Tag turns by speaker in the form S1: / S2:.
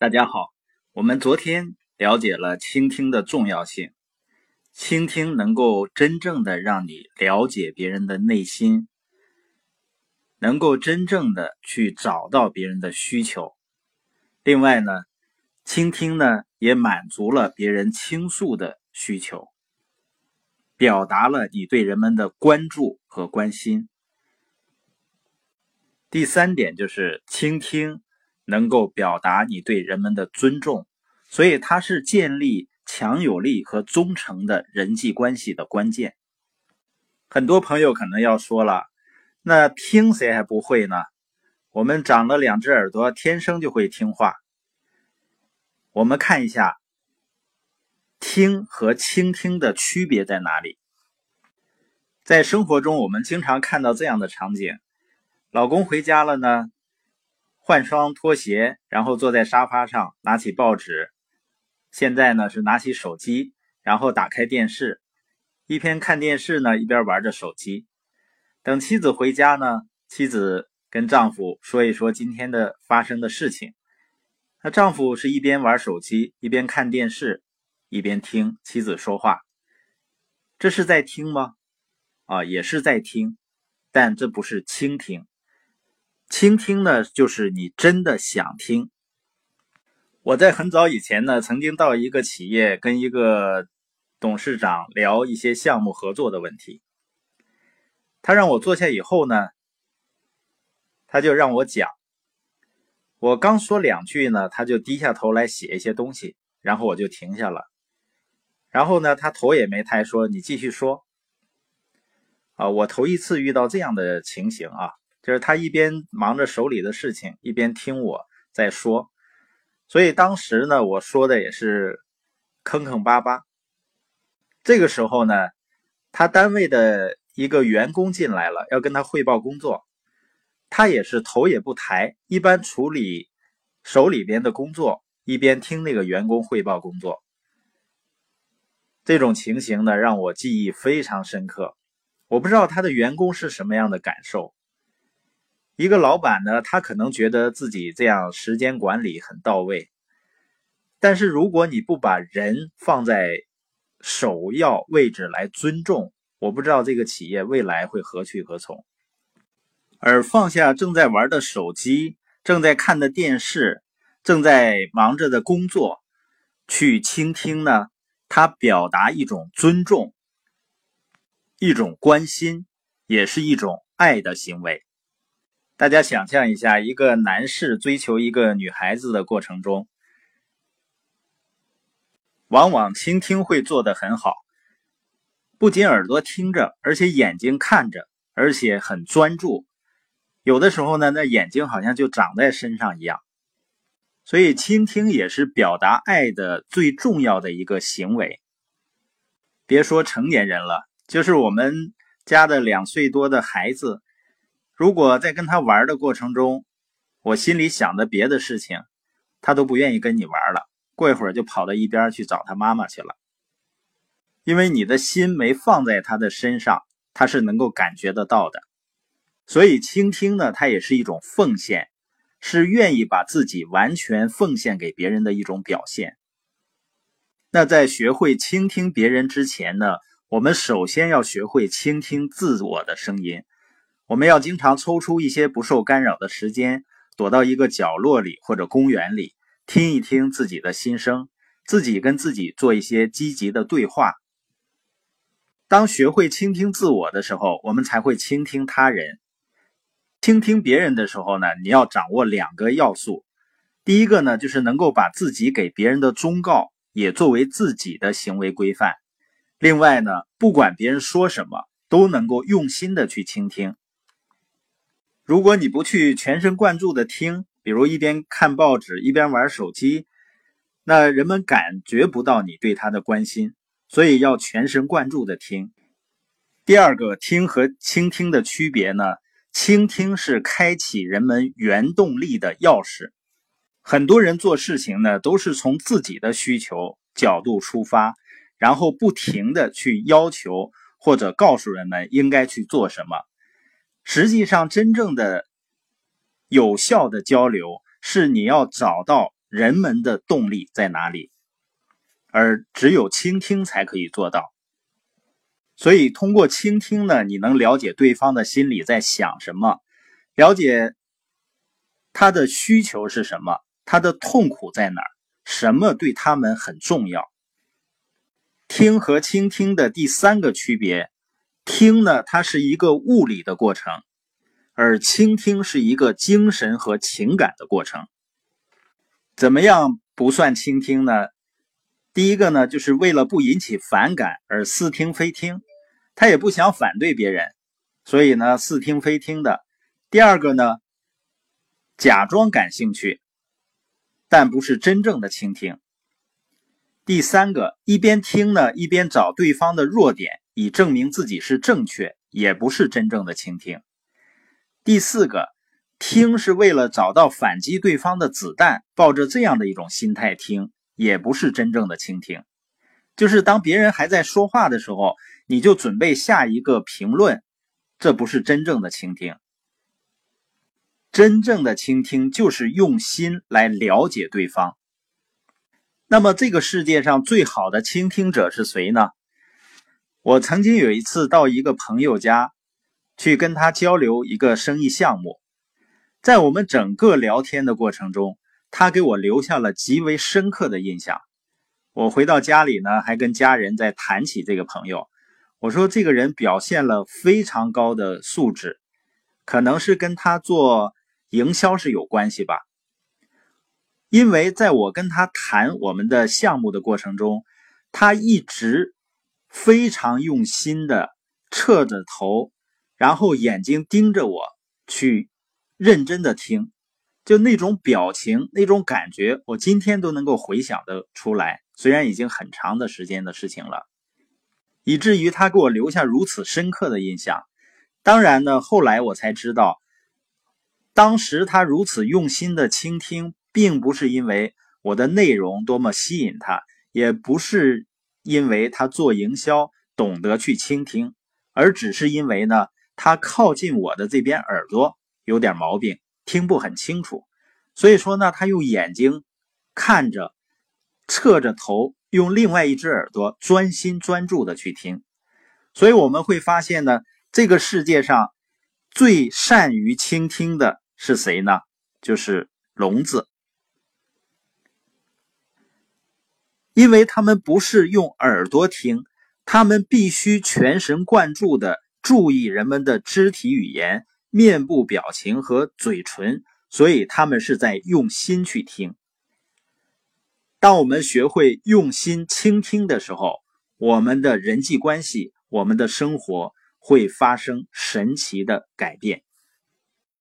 S1: 大家好，我们昨天了解了倾听的重要性。倾听能够真正的让你了解别人的内心，能够真正的去找到别人的需求。另外呢，倾听呢也满足了别人倾诉的需求，表达了你对人们的关注和关心。第三点就是倾听。能够表达你对人们的尊重，所以它是建立强有力和忠诚的人际关系的关键。很多朋友可能要说了，那听谁还不会呢？我们长了两只耳朵，天生就会听话。我们看一下，听和倾听的区别在哪里？在生活中，我们经常看到这样的场景：老公回家了呢。换双拖鞋，然后坐在沙发上，拿起报纸。现在呢是拿起手机，然后打开电视，一边看电视呢，一边玩着手机。等妻子回家呢，妻子跟丈夫说一说今天的发生的事情。那丈夫是一边玩手机，一边看电视，一边听妻子说话。这是在听吗？啊，也是在听，但这不是倾听。倾听呢，就是你真的想听。我在很早以前呢，曾经到一个企业跟一个董事长聊一些项目合作的问题。他让我坐下以后呢，他就让我讲。我刚说两句呢，他就低下头来写一些东西，然后我就停下了。然后呢，他头也没抬，说：“你继续说。”啊，我头一次遇到这样的情形啊。就是他一边忙着手里的事情，一边听我在说，所以当时呢，我说的也是坑坑巴巴。这个时候呢，他单位的一个员工进来了，要跟他汇报工作，他也是头也不抬，一般处理手里边的工作，一边听那个员工汇报工作。这种情形呢，让我记忆非常深刻。我不知道他的员工是什么样的感受。一个老板呢，他可能觉得自己这样时间管理很到位，但是如果你不把人放在首要位置来尊重，我不知道这个企业未来会何去何从。而放下正在玩的手机、正在看的电视、正在忙着的工作，去倾听呢？他表达一种尊重，一种关心，也是一种爱的行为。大家想象一下，一个男士追求一个女孩子的过程中，往往倾听会做得很好，不仅耳朵听着，而且眼睛看着，而且很专注。有的时候呢，那眼睛好像就长在身上一样。所以，倾听也是表达爱的最重要的一个行为。别说成年人了，就是我们家的两岁多的孩子。如果在跟他玩的过程中，我心里想的别的事情，他都不愿意跟你玩了。过一会儿就跑到一边去找他妈妈去了，因为你的心没放在他的身上，他是能够感觉得到的。所以倾听呢，它也是一种奉献，是愿意把自己完全奉献给别人的一种表现。那在学会倾听别人之前呢，我们首先要学会倾听自我的声音。我们要经常抽出一些不受干扰的时间，躲到一个角落里或者公园里，听一听自己的心声，自己跟自己做一些积极的对话。当学会倾听自我的时候，我们才会倾听他人。倾听别人的时候呢，你要掌握两个要素。第一个呢，就是能够把自己给别人的忠告也作为自己的行为规范。另外呢，不管别人说什么，都能够用心的去倾听。如果你不去全神贯注的听，比如一边看报纸一边玩手机，那人们感觉不到你对他的关心，所以要全神贯注的听。第二个，听和倾听的区别呢？倾听是开启人们原动力的钥匙。很多人做事情呢，都是从自己的需求角度出发，然后不停的去要求或者告诉人们应该去做什么。实际上，真正的有效的交流是你要找到人们的动力在哪里，而只有倾听才可以做到。所以，通过倾听呢，你能了解对方的心里在想什么，了解他的需求是什么，他的痛苦在哪儿，什么对他们很重要。听和倾听的第三个区别，听呢，它是一个物理的过程，而倾听是一个精神和情感的过程。怎么样不算倾听呢？第一个呢，就是为了不引起反感而似听非听，他也不想反对别人，所以呢似听非听的。第二个呢，假装感兴趣，但不是真正的倾听。第三个，一边听呢，一边找对方的弱点，以证明自己是正确，也不是真正的倾听。第四个，听是为了找到反击对方的子弹，抱着这样的一种心态听，也不是真正的倾听。就是当别人还在说话的时候，你就准备下一个评论，这不是真正的倾听。真正的倾听就是用心来了解对方。那么，这个世界上最好的倾听者是谁呢？我曾经有一次到一个朋友家去跟他交流一个生意项目，在我们整个聊天的过程中，他给我留下了极为深刻的印象。我回到家里呢，还跟家人在谈起这个朋友。我说，这个人表现了非常高的素质，可能是跟他做营销是有关系吧。因为在我跟他谈我们的项目的过程中，他一直非常用心的侧着头，然后眼睛盯着我，去认真的听，就那种表情、那种感觉，我今天都能够回想的出来。虽然已经很长的时间的事情了，以至于他给我留下如此深刻的印象。当然呢，后来我才知道，当时他如此用心的倾听。并不是因为我的内容多么吸引他，也不是因为他做营销懂得去倾听，而只是因为呢，他靠近我的这边耳朵有点毛病，听不很清楚。所以说呢，他用眼睛看着，侧着头，用另外一只耳朵专心专注的去听。所以我们会发现呢，这个世界上最善于倾听的是谁呢？就是聋子。因为他们不是用耳朵听，他们必须全神贯注的注意人们的肢体语言、面部表情和嘴唇，所以他们是在用心去听。当我们学会用心倾听的时候，我们的人际关系、我们的生活会发生神奇的改变。